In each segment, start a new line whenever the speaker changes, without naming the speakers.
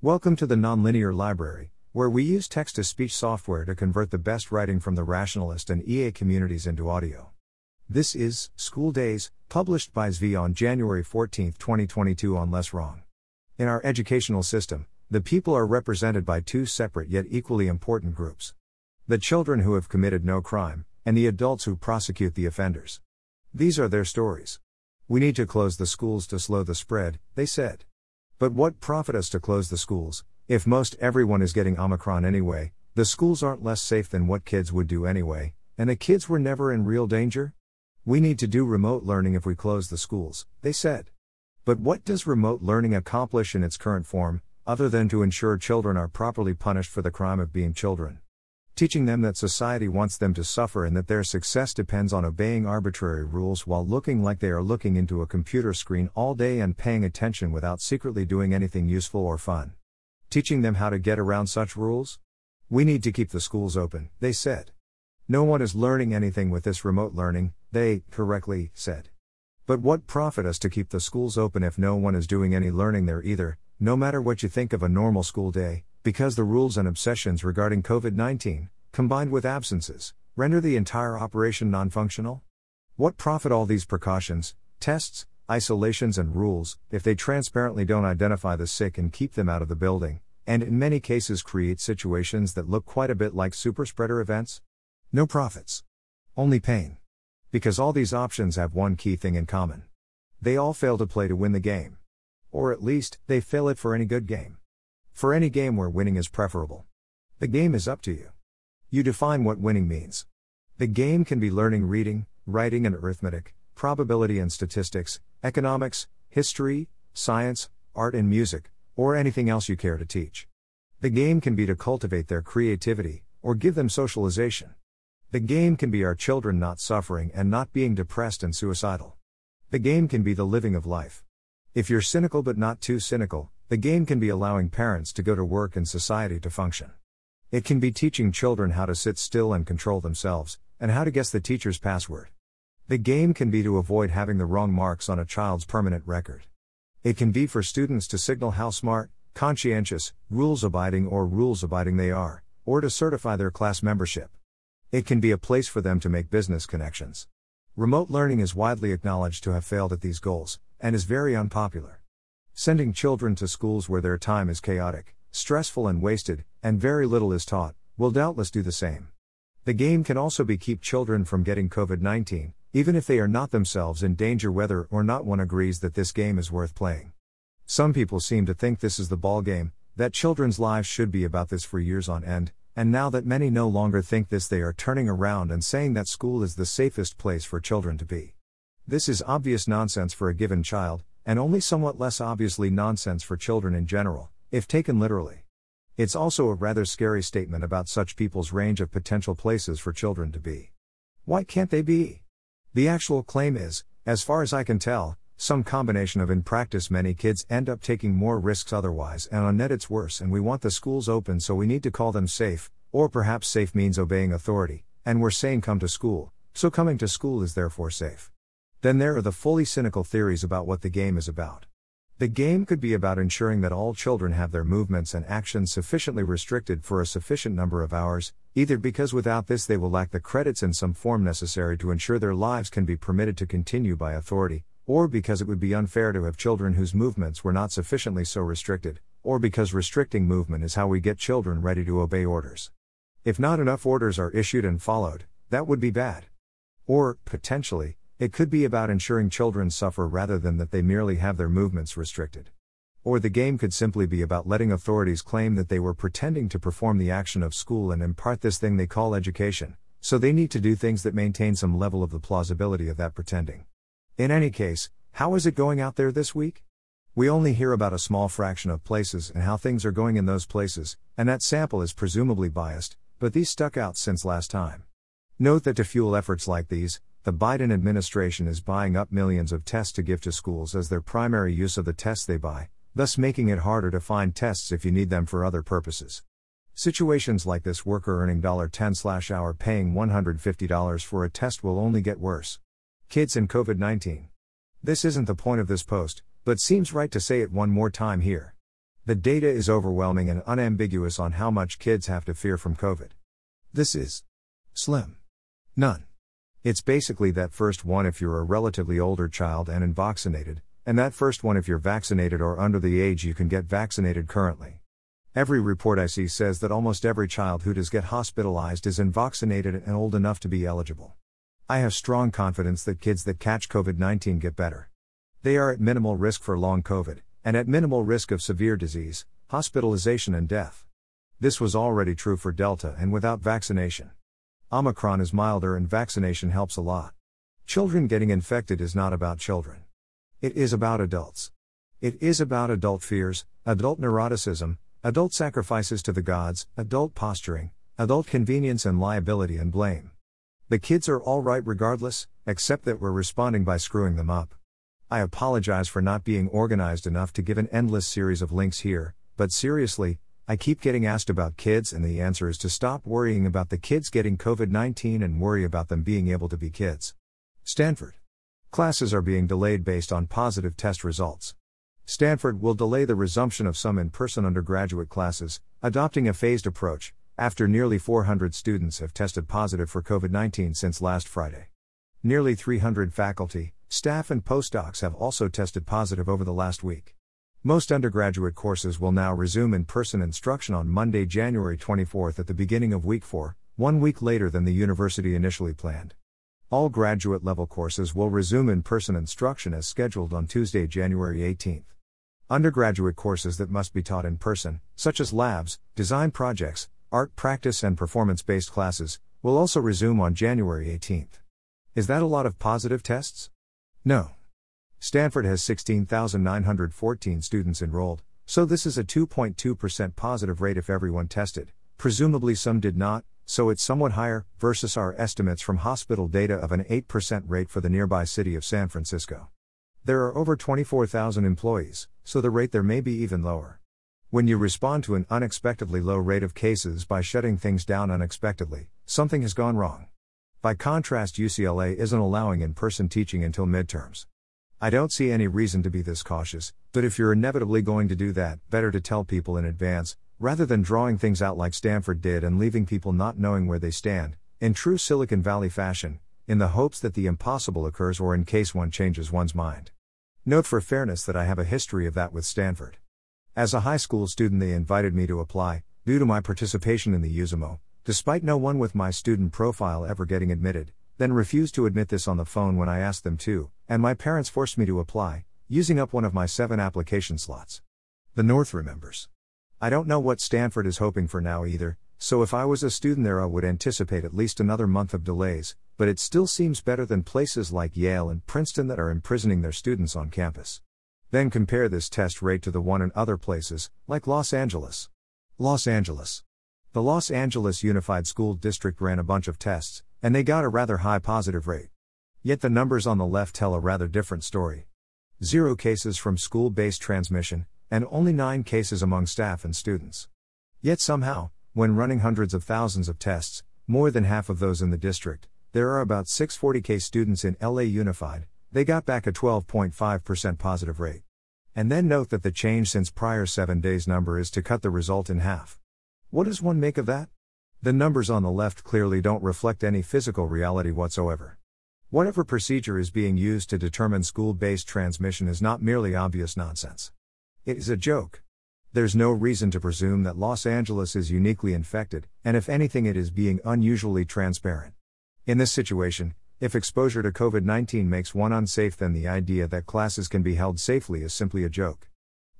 Welcome to the Nonlinear Library, where we use text to speech software to convert the best writing from the rationalist and EA communities into audio. This is School Daze, published by Zvi on January 14, 2022, on Less Wrong. In our educational system, the people are represented by two separate yet equally important groups the children who have committed no crime, and the adults who prosecute the offenders. These are their stories. We need to close the schools to slow the spread, they said. But what profit us to close the schools, if most everyone is getting Omicron anyway, the schools aren't less safe than what kids would do anyway, and the kids were never in real danger? We need to do remote learning if we close the schools, they said. But what does remote learning accomplish in its current form, other than to ensure children are properly punished for the crime of being children? Teaching them that society wants them to suffer and that their success depends on obeying arbitrary rules while looking like they are looking into a computer screen all day and paying attention without secretly doing anything useful or fun. Teaching them how to get around such rules? We need to keep the schools open, they said. No one is learning anything with this remote learning, they, correctly, said. But what profit us to keep the schools open if no one is doing any learning there either, no matter what you think of a normal school day, because the rules and obsessions regarding COVID 19, combined with absences, render the entire operation non functional? What profit all these precautions, tests, isolations, and rules, if they transparently don't identify the sick and keep them out of the building, and in many cases create situations that look quite a bit like superspreader events? No profits. Only pain. Because all these options have one key thing in common. They all fail to play to win the game. Or at least, they fail it for any good game. For any game where winning is preferable. The game is up to you. You define what winning means. The game can be learning reading, writing and arithmetic, probability and statistics, economics, history, science, art and music, or anything else you care to teach. The game can be to cultivate their creativity, or give them socialization. The game can be our children not suffering and not being depressed and suicidal. The game can be the living of life. If you're cynical but not too cynical, the game can be allowing parents to go to work and society to function. It can be teaching children how to sit still and control themselves, and how to guess the teacher's password. The game can be to avoid having the wrong marks on a child's permanent record. It can be for students to signal how smart, conscientious, rules abiding, or rules abiding they are, or to certify their class membership. It can be a place for them to make business connections. Remote learning is widely acknowledged to have failed at these goals, and is very unpopular. Sending children to schools where their time is chaotic, stressful, and wasted, and very little is taught, will doubtless do the same. The game can also be keep children from getting COVID 19, even if they are not themselves in danger, whether or not one agrees that this game is worth playing. Some people seem to think this is the ball game, that children's lives should be about this for years on end, and now that many no longer think this, they are turning around and saying that school is the safest place for children to be. This is obvious nonsense for a given child, and only somewhat less obviously nonsense for children in general, if taken literally. It's also a rather scary statement about such people's range of potential places for children to be. Why can't they be? The actual claim is, as far as I can tell, some combination of in practice many kids end up taking more risks otherwise and on net it's worse and we want the schools open so we need to call them safe, or perhaps safe means obeying authority, and we're saying come to school, so coming to school is therefore safe. Then there are the fully cynical theories about what the game is about. The game could be about ensuring that all children have their movements and actions sufficiently restricted for a sufficient number of hours, either because without this they will lack the credits in some form necessary to ensure their lives can be permitted to continue by authority, or because it would be unfair to have children whose movements were not sufficiently so restricted, or because restricting movement is how we get children ready to obey orders. If not enough orders are issued and followed, that would be bad. Or, potentially, it could be about ensuring children suffer rather than that they merely have their movements restricted. Or the game could simply be about letting authorities claim that they were pretending to perform the action of school and impart this thing they call education, so they need to do things that maintain some level of the plausibility of that pretending. In any case, how is it going out there this week? We only hear about a small fraction of places and how things are going in those places, and that sample is presumably biased, but these stuck out since last time. Note that to fuel efforts like these, the Biden administration is buying up millions of tests to give to schools as their primary use of the tests they buy, thus making it harder to find tests if you need them for other purposes. Situations like this worker earning $10 hour paying $150 for a test will only get worse. Kids and COVID 19. This isn't the point of this post, but seems right to say it one more time here. The data is overwhelming and unambiguous on how much kids have to fear from COVID. This is slim. None. It's basically that first one if you're a relatively older child and unvaccinated, and that first one if you're vaccinated or under the age you can get vaccinated currently. Every report I see says that almost every child who does get hospitalized is unvaccinated and old enough to be eligible. I have strong confidence that kids that catch COVID 19 get better. They are at minimal risk for long COVID, and at minimal risk of severe disease, hospitalization, and death. This was already true for Delta and without vaccination. Omicron is milder and vaccination helps a lot. Children getting infected is not about children. It is about adults. It is about adult fears, adult neuroticism, adult sacrifices to the gods, adult posturing, adult convenience and liability and blame. The kids are alright regardless, except that we're responding by screwing them up. I apologize for not being organized enough to give an endless series of links here, but seriously, I keep getting asked about kids, and the answer is to stop worrying about the kids getting COVID 19 and worry about them being able to be kids. Stanford. Classes are being delayed based on positive test results. Stanford will delay the resumption of some in person undergraduate classes, adopting a phased approach, after nearly 400 students have tested positive for COVID 19 since last Friday. Nearly 300 faculty, staff, and postdocs have also tested positive over the last week. Most undergraduate courses will now resume in person instruction on Monday, January 24th at the beginning of week 4, one week later than the university initially planned. All graduate level courses will resume in person instruction as scheduled on Tuesday, January 18th. Undergraduate courses that must be taught in person, such as labs, design projects, art practice, and performance based classes, will also resume on January 18th. Is that a lot of positive tests? No. Stanford has 16,914 students enrolled, so this is a 2.2% positive rate if everyone tested. Presumably some did not, so it's somewhat higher, versus our estimates from hospital data of an 8% rate for the nearby city of San Francisco. There are over 24,000 employees, so the rate there may be even lower. When you respond to an unexpectedly low rate of cases by shutting things down unexpectedly, something has gone wrong. By contrast, UCLA isn't allowing in person teaching until midterms. I don't see any reason to be this cautious, but if you're inevitably going to do that, better to tell people in advance, rather than drawing things out like Stanford did and leaving people not knowing where they stand, in true Silicon Valley fashion, in the hopes that the impossible occurs or in case one changes one's mind. Note for fairness that I have a history of that with Stanford. As a high school student, they invited me to apply, due to my participation in the USAMO, despite no one with my student profile ever getting admitted, then refused to admit this on the phone when I asked them to, and my parents forced me to apply, using up one of my seven application slots. The North remembers. I don't know what Stanford is hoping for now either, so if I was a student there, I would anticipate at least another month of delays, but it still seems better than places like Yale and Princeton that are imprisoning their students on campus. Then compare this test rate to the one in other places, like Los Angeles. Los Angeles. The Los Angeles Unified School District ran a bunch of tests, and they got a rather high positive rate. Yet the numbers on the left tell a rather different story. Zero cases from school based transmission, and only nine cases among staff and students. Yet somehow, when running hundreds of thousands of tests, more than half of those in the district, there are about 640k students in LA Unified, they got back a 12.5% positive rate. And then note that the change since prior 7 days number is to cut the result in half. What does one make of that? The numbers on the left clearly don't reflect any physical reality whatsoever. Whatever procedure is being used to determine school based transmission is not merely obvious nonsense. It is a joke. There's no reason to presume that Los Angeles is uniquely infected, and if anything, it is being unusually transparent. In this situation, if exposure to COVID 19 makes one unsafe, then the idea that classes can be held safely is simply a joke.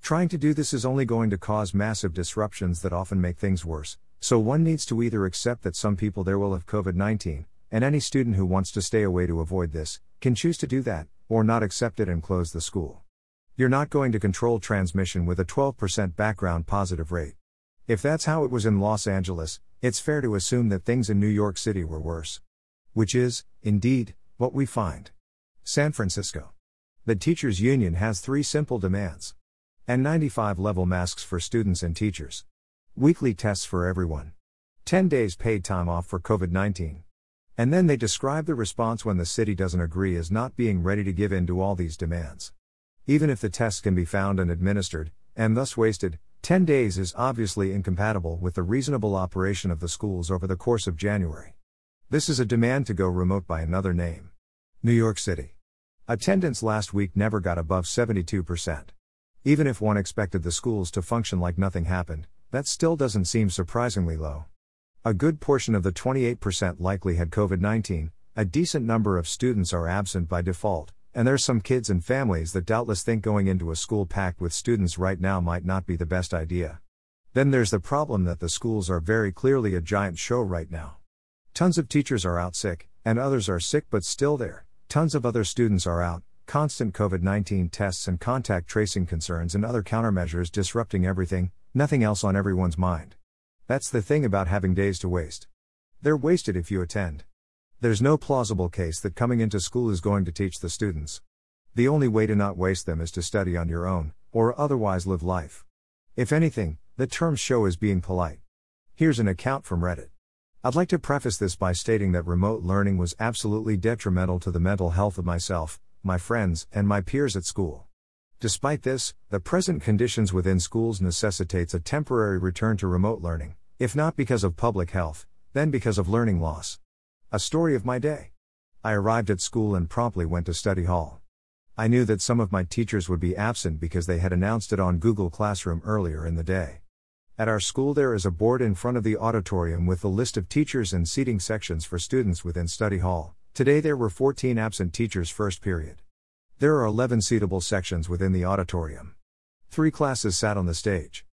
Trying to do this is only going to cause massive disruptions that often make things worse, so one needs to either accept that some people there will have COVID 19, and any student who wants to stay away to avoid this, can choose to do that, or not accept it and close the school. You're not going to control transmission with a 12% background positive rate. If that's how it was in Los Angeles, it's fair to assume that things in New York City were worse. Which is, indeed, what we find. San Francisco. The teachers' union has three simple demands N95 level masks for students and teachers. Weekly tests for everyone. 10 days paid time off for COVID 19. And then they describe the response when the city doesn't agree as not being ready to give in to all these demands. Even if the tests can be found and administered, and thus wasted, 10 days is obviously incompatible with the reasonable operation of the schools over the course of January. This is a demand to go remote by another name. New York City. Attendance last week never got above 72%. Even if one expected the schools to function like nothing happened, that still doesn't seem surprisingly low. A good portion of the 28% likely had COVID 19, a decent number of students are absent by default, and there's some kids and families that doubtless think going into a school packed with students right now might not be the best idea. Then there's the problem that the schools are very clearly a giant show right now. Tons of teachers are out sick, and others are sick but still there. Tons of other students are out, constant COVID 19 tests and contact tracing concerns and other countermeasures disrupting everything, nothing else on everyone's mind. That's the thing about having days to waste. They're wasted if you attend. There's no plausible case that coming into school is going to teach the students. The only way to not waste them is to study on your own, or otherwise live life. If anything, the term show is being polite. Here's an account from Reddit. I'd like to preface this by stating that remote learning was absolutely detrimental to the mental health of myself, my friends, and my peers at school. Despite this, the present conditions within schools necessitates a temporary return to remote learning, if not because of public health, then because of learning loss. A story of my day. I arrived at school and promptly went to study hall. I knew that some of my teachers would be absent because they had announced it on Google Classroom earlier in the day. At our school, there is a board in front of the auditorium with the list of teachers and seating sections for students within study hall. Today there were 14 absent teachers first period. There are 11 seatable sections within the auditorium. Three classes sat on the stage.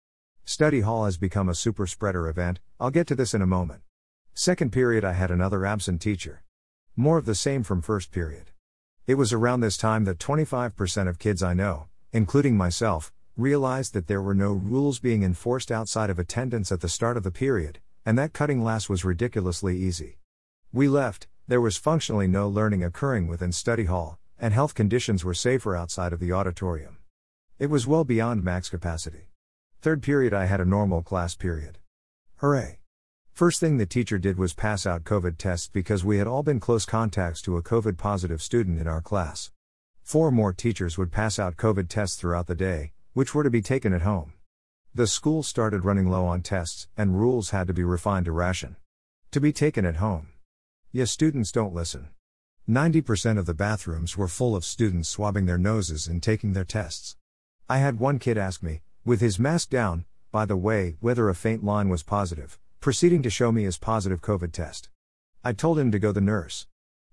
Study hall has become a super spreader event, I'll get to this in a moment. Second period, I had another absent teacher. More of the same from first period. It was around this time that 25% of kids I know, including myself, realized that there were no rules being enforced outside of attendance at the start of the period, and that cutting class was ridiculously easy. We left, there was functionally no learning occurring within study hall, and health conditions were safer outside of the auditorium. It was well beyond max capacity. Third period, I had a normal class period. Hooray! First thing the teacher did was pass out COVID tests because we had all been close contacts to a COVID positive student in our class. Four more teachers would pass out COVID tests throughout the day, which were to be taken at home. The school started running low on tests, and rules had to be refined to ration. To be taken at home. Yes, students don't listen. 90% of the bathrooms were full of students swabbing their noses and taking their tests. I had one kid ask me, with his mask down, by the way, whether a faint line was positive, proceeding to show me his positive COVID test. I told him to go the nurse.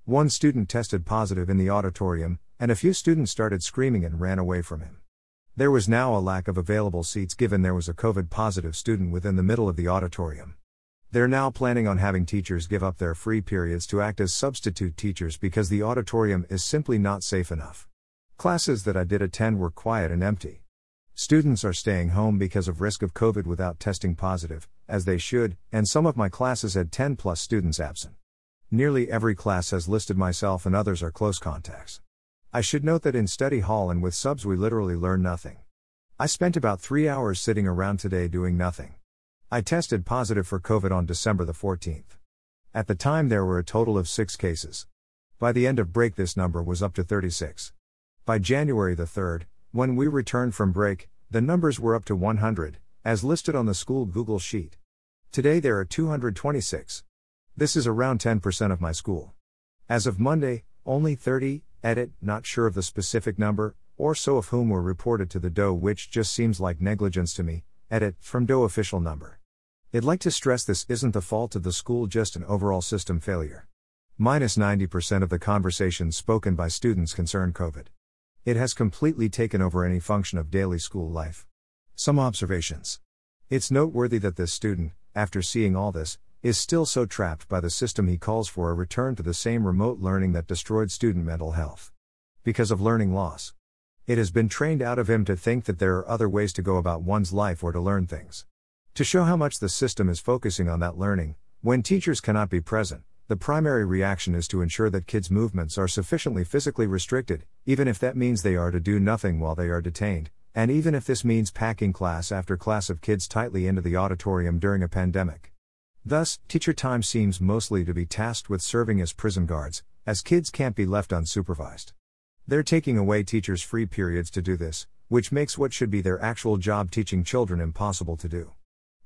One student tested positive in the auditorium, and a few students started screaming and ran away from him. There was now a lack of available seats given there was a COVID positive student within the middle of the auditorium. They're now planning on having teachers give up their free periods to act as substitute teachers because the auditorium is simply not safe enough. Classes that I did attend were quiet and empty. Students are staying home because of risk of COVID without testing positive, as they should, and some of my classes had 10 plus students absent. Nearly every class has listed myself and others are close contacts. I should note that in study hall and with subs we literally learn nothing. I spent about three hours sitting around today doing nothing. I tested positive for COVID on December the 14th. At the time, there were a total of six cases. By the end of break, this number was up to 36. By January the 3rd, when we returned from break, the numbers were up to 100, as listed on the school Google Sheet. Today there are 226. This is around 10% of my school. As of Monday, only 30, edit, not sure of the specific number, or so of whom were reported to the DOE, which just seems like negligence to me, edit, from DOE official number. I'd like to stress this isn't the fault of the school, just an overall system failure. Minus 90% of the conversations spoken by students concern COVID. It has completely taken over any function of daily school life. Some observations. It's noteworthy that this student, after seeing all this, is still so trapped by the system he calls for a return to the same remote learning that destroyed student mental health. Because of learning loss. It has been trained out of him to think that there are other ways to go about one's life or to learn things. To show how much the system is focusing on that learning, when teachers cannot be present, the primary reaction is to ensure that kids' movements are sufficiently physically restricted, even if that means they are to do nothing while they are detained, and even if this means packing class after class of kids tightly into the auditorium during a pandemic. Thus, teacher time seems mostly to be tasked with serving as prison guards, as kids can't be left unsupervised. They're taking away teachers' free periods to do this, which makes what should be their actual job teaching children impossible to do.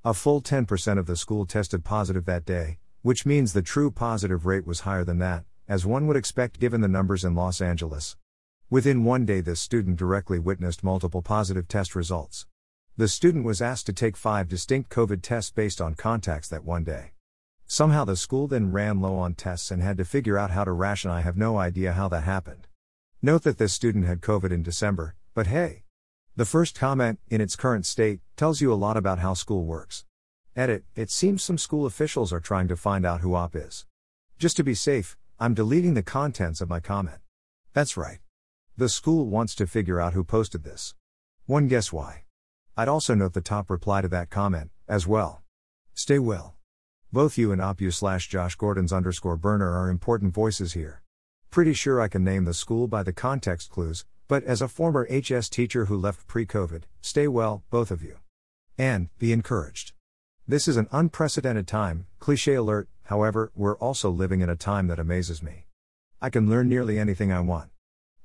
A full 10% of the school tested positive that day, which means the true positive rate was higher than that, as one would expect given the numbers in Los Angeles. Within one day, this student directly witnessed multiple positive test results. The student was asked to take five distinct COVID tests based on contacts that one day. Somehow the school then ran low on tests and had to figure out how to ration. I have no idea how that happened. Note that this student had COVID in December, but hey. The first comment, in its current state, tells you a lot about how school works. Edit, it seems some school officials are trying to find out who OP is. Just to be safe, I'm deleting the contents of my comment. That's right. The school wants to figure out who posted this. One guess why. I'd also note the top reply to that comment, as well. Stay well. Both you and OPU slash Josh Gordon's underscore burner are important voices here. Pretty sure I can name the school by the context clues, but as a former HS teacher who left pre COVID, stay well, both of you. And, be encouraged. This is an unprecedented time, cliche alert, however, we're also living in a time that amazes me. I can learn nearly anything I want.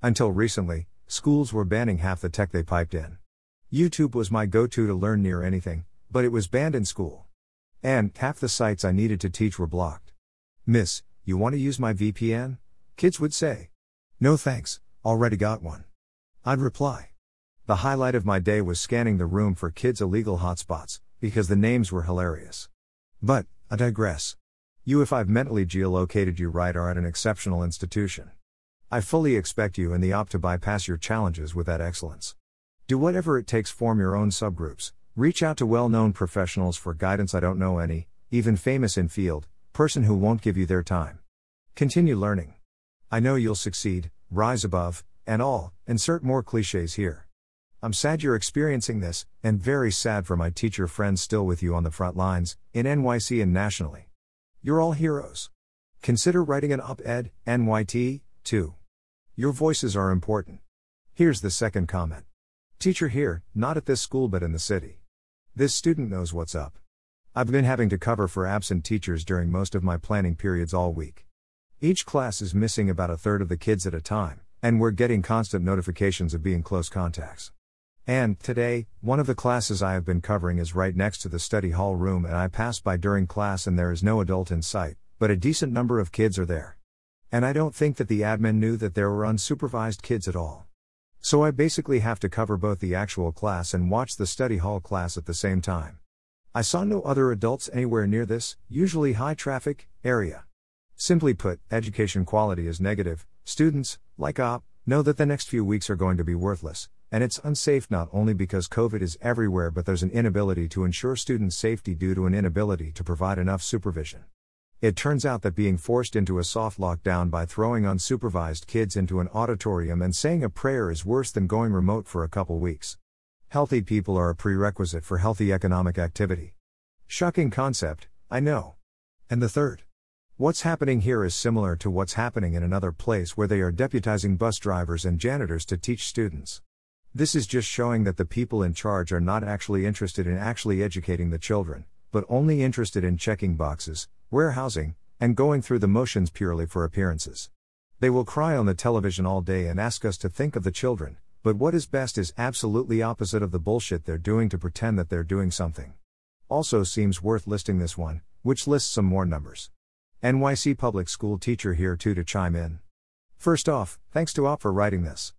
Until recently, schools were banning half the tech they piped in. YouTube was my go to to learn near anything, but it was banned in school. And half the sites I needed to teach were blocked. Miss, you want to use my VPN? Kids would say. No thanks, already got one. I'd reply. The highlight of my day was scanning the room for kids' illegal hotspots, because the names were hilarious. But, I digress. You, if I've mentally geolocated you right, are at an exceptional institution. I fully expect you and the op to bypass your challenges with that excellence. Do whatever it takes, form your own subgroups, reach out to well known professionals for guidance. I don't know any, even famous in field, person who won't give you their time. Continue learning. I know you'll succeed, rise above, and all, insert more cliches here. I'm sad you're experiencing this, and very sad for my teacher friends still with you on the front lines, in NYC and nationally. You're all heroes. Consider writing an op ed, NYT, too. Your voices are important. Here's the second comment Teacher here, not at this school but in the city. This student knows what's up. I've been having to cover for absent teachers during most of my planning periods all week. Each class is missing about a third of the kids at a time and we're getting constant notifications of being close contacts. And, today, one of the classes I have been covering is right next to the study hall room, and I pass by during class and there is no adult in sight, but a decent number of kids are there. And I don't think that the admin knew that there were unsupervised kids at all. So I basically have to cover both the actual class and watch the study hall class at the same time. I saw no other adults anywhere near this, usually high traffic, area. Simply put, education quality is negative, Students, like OP, know that the next few weeks are going to be worthless, and it's unsafe not only because COVID is everywhere but there's an inability to ensure student safety due to an inability to provide enough supervision. It turns out that being forced into a soft lockdown by throwing unsupervised kids into an auditorium and saying a prayer is worse than going remote for a couple weeks. Healthy people are a prerequisite for healthy economic activity. Shocking concept, I know. And the third. What's happening here is similar to what's happening in another place where they are deputizing bus drivers and janitors to teach students. This is just showing that the people in charge are not actually interested in actually educating the children, but only interested in checking boxes, warehousing, and going through the motions purely for appearances. They will cry on the television all day and ask us to think of the children, but what is best is absolutely opposite of the bullshit they're doing to pretend that they're doing something. Also seems worth listing this one, which lists some more numbers. NYC public school teacher here too to chime in. First off, thanks to OP for writing this.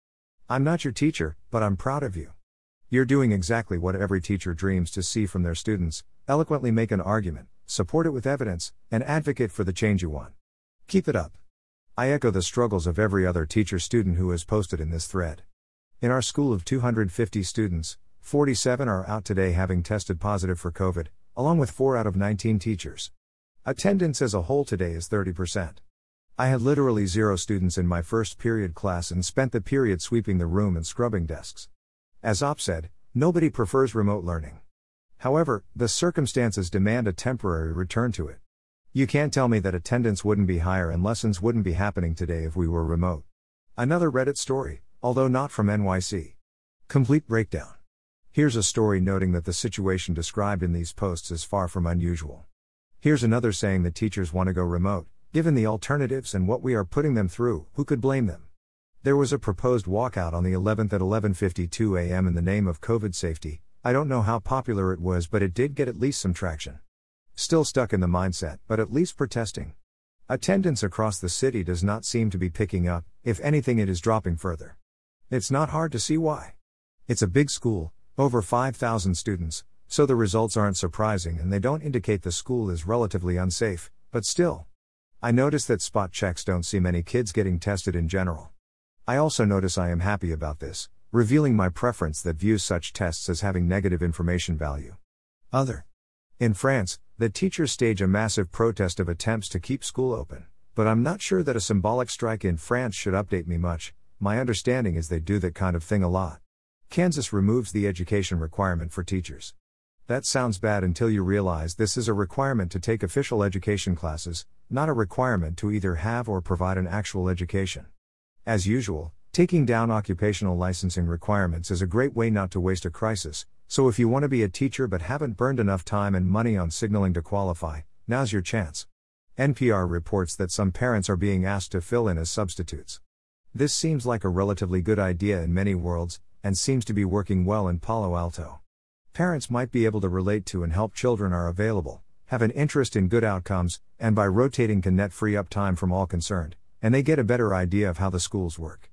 I'm not your teacher, but I'm proud of you. You're doing exactly what every teacher dreams to see from their students eloquently make an argument, support it with evidence, and advocate for the change you want. Keep it up. I echo the struggles of every other teacher student who has posted in this thread. In our school of 250 students, 47 are out today having tested positive for COVID, along with 4 out of 19 teachers. Attendance as a whole today is 30%. I had literally zero students in my first period class and spent the period sweeping the room and scrubbing desks. As Op said, nobody prefers remote learning. However, the circumstances demand a temporary return to it. You can't tell me that attendance wouldn't be higher and lessons wouldn't be happening today if we were remote. Another Reddit story, although not from NYC. Complete breakdown. Here's a story noting that the situation described in these posts is far from unusual. Here's another saying that teachers want to go remote, given the alternatives and what we are putting them through, who could blame them? There was a proposed walkout on the 11th at 11:52 a.m. in the name of COVID safety. I don't know how popular it was, but it did get at least some traction. Still stuck in the mindset, but at least protesting. Attendance across the city does not seem to be picking up, if anything, it is dropping further. It's not hard to see why. It's a big school, over 5,000 students, so the results aren't surprising and they don't indicate the school is relatively unsafe, but still. I notice that spot checks don't see many kids getting tested in general. I also notice I am happy about this, revealing my preference that views such tests as having negative information value. Other. In France, the teachers stage a massive protest of attempts to keep school open, but I'm not sure that a symbolic strike in France should update me much. My understanding is they do that kind of thing a lot. Kansas removes the education requirement for teachers. That sounds bad until you realize this is a requirement to take official education classes, not a requirement to either have or provide an actual education. As usual, taking down occupational licensing requirements is a great way not to waste a crisis, so if you want to be a teacher but haven't burned enough time and money on signaling to qualify, now's your chance. NPR reports that some parents are being asked to fill in as substitutes. This seems like a relatively good idea in many worlds, and seems to be working well in Palo Alto. Parents might be able to relate to and help children are available, have an interest in good outcomes, and by rotating can net free up time from all concerned, and they get a better idea of how the schools work.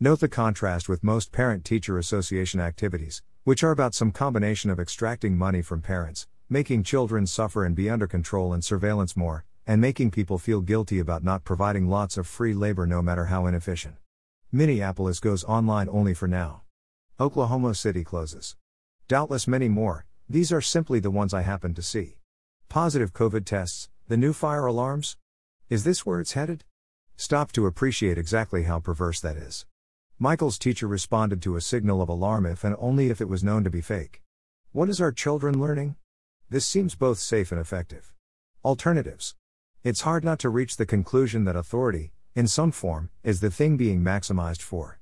Note the contrast with most parent teacher association activities, which are about some combination of extracting money from parents, making children suffer and be under control and surveillance more, and making people feel guilty about not providing lots of free labor no matter how inefficient. Minneapolis goes online only for now. Oklahoma City closes. Doubtless many more, these are simply the ones I happen to see. Positive COVID tests, the new fire alarms? Is this where it's headed? Stop to appreciate exactly how perverse that is. Michael's teacher responded to a signal of alarm if and only if it was known to be fake. What is our children learning? This seems both safe and effective. Alternatives. It's hard not to reach the conclusion that authority, in some form, is the thing being maximized for.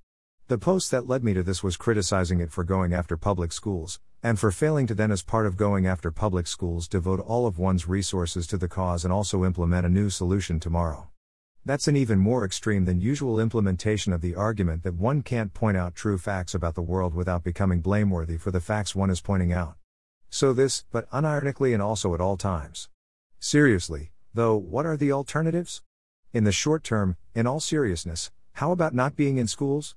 The post that led me to this was criticizing it for going after public schools, and for failing to then, as part of going after public schools, devote all of one's resources to the cause and also implement a new solution tomorrow. That's an even more extreme than usual implementation of the argument that one can't point out true facts about the world without becoming blameworthy for the facts one is pointing out. So, this, but unironically and also at all times. Seriously, though, what are the alternatives? In the short term, in all seriousness, how about not being in schools?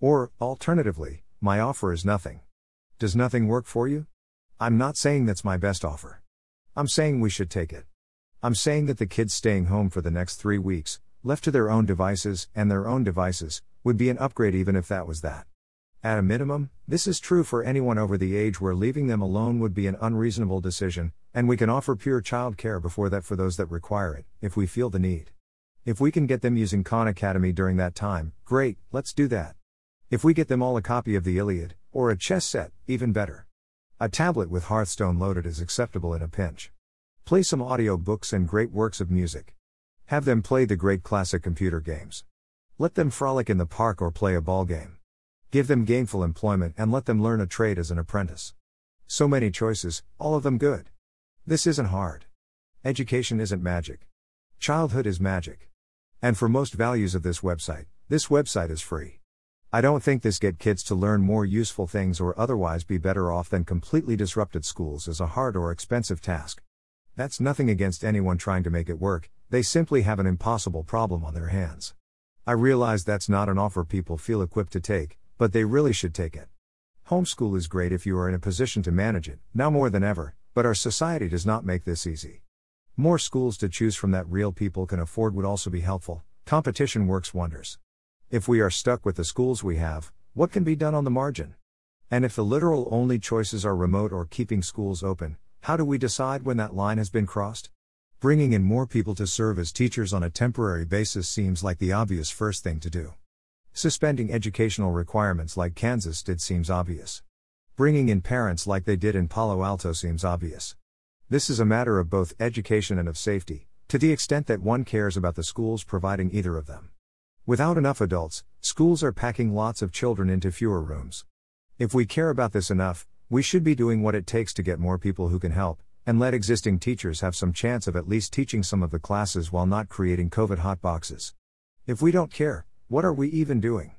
Or, alternatively, my offer is nothing. Does nothing work for you? I'm not saying that's my best offer. I'm saying we should take it. I'm saying that the kids staying home for the next three weeks, left to their own devices, and their own devices, would be an upgrade even if that was that. At a minimum, this is true for anyone over the age where leaving them alone would be an unreasonable decision, and we can offer pure child care before that for those that require it, if we feel the need. If we can get them using Khan Academy during that time, great, let's do that. If we get them all a copy of the Iliad, or a chess set, even better. A tablet with Hearthstone loaded is acceptable in a pinch. Play some audio books and great works of music. Have them play the great classic computer games. Let them frolic in the park or play a ball game. Give them gainful employment and let them learn a trade as an apprentice. So many choices, all of them good. This isn't hard. Education isn't magic. Childhood is magic. And for most values of this website, this website is free. I don't think this get kids to learn more useful things or otherwise be better off than completely disrupted schools is a hard or expensive task. That's nothing against anyone trying to make it work, they simply have an impossible problem on their hands. I realize that's not an offer people feel equipped to take, but they really should take it. Homeschool is great if you are in a position to manage it, now more than ever, but our society does not make this easy. More schools to choose from that real people can afford would also be helpful. Competition works wonders. If we are stuck with the schools we have, what can be done on the margin? And if the literal only choices are remote or keeping schools open, how do we decide when that line has been crossed? Bringing in more people to serve as teachers on a temporary basis seems like the obvious first thing to do. Suspending educational requirements like Kansas did seems obvious. Bringing in parents like they did in Palo Alto seems obvious. This is a matter of both education and of safety, to the extent that one cares about the schools providing either of them. Without enough adults, schools are packing lots of children into fewer rooms. If we care about this enough, we should be doing what it takes to get more people who can help, and let existing teachers have some chance of at least teaching some of the classes while not creating COVID hotboxes. If we don't care, what are we even doing?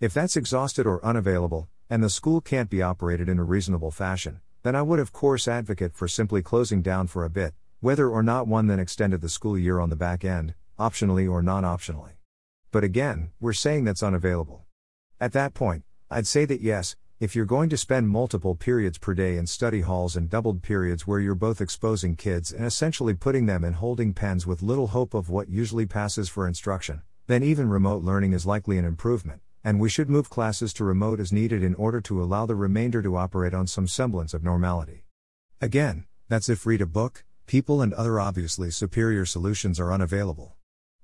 If that's exhausted or unavailable, and the school can't be operated in a reasonable fashion, then I would of course advocate for simply closing down for a bit, whether or not one then extended the school year on the back end, optionally or non optionally. But again, we're saying that's unavailable. At that point, I'd say that yes, if you're going to spend multiple periods per day in study halls and doubled periods where you're both exposing kids and essentially putting them in holding pens with little hope of what usually passes for instruction, then even remote learning is likely an improvement, and we should move classes to remote as needed in order to allow the remainder to operate on some semblance of normality. Again, that's if read a book, people, and other obviously superior solutions are unavailable.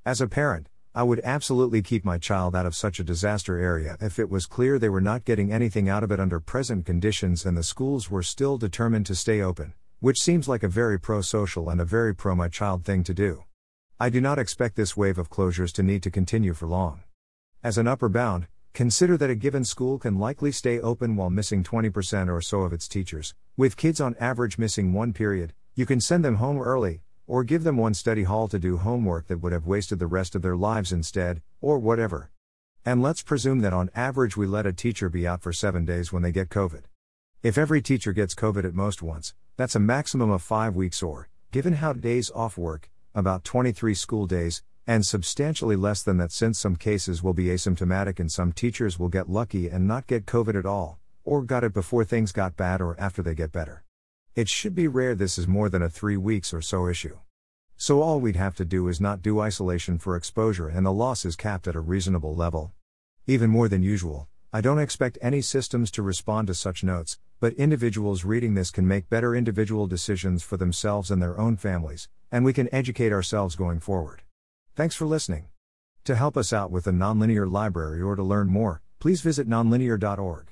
As a parent, I would absolutely keep my child out of such a disaster area if it was clear they were not getting anything out of it under present conditions and the schools were still determined to stay open, which seems like a very pro social and a very pro my child thing to do. I do not expect this wave of closures to need to continue for long. As an upper bound, consider that a given school can likely stay open while missing 20% or so of its teachers, with kids on average missing one period. You can send them home early, or give them one study hall to do homework that would have wasted the rest of their lives instead, or whatever. And let's presume that on average we let a teacher be out for seven days when they get COVID. If every teacher gets COVID at most once, that's a maximum of five weeks or, given how days off work, about 23 school days, and substantially less than that since some cases will be asymptomatic and some teachers will get lucky and not get COVID at all, or got it before things got bad or after they get better. It should be rare this is more than a three weeks or so issue. So all we'd have to do is not do isolation for exposure and the loss is capped at a reasonable level. Even more than usual, I don't expect any systems to respond to such notes, but individuals reading this can make better individual decisions for themselves and their own families, and we can educate ourselves going forward. Thanks for listening. To help us out with the Nonlinear Library or to learn more, please visit nonlinear.org.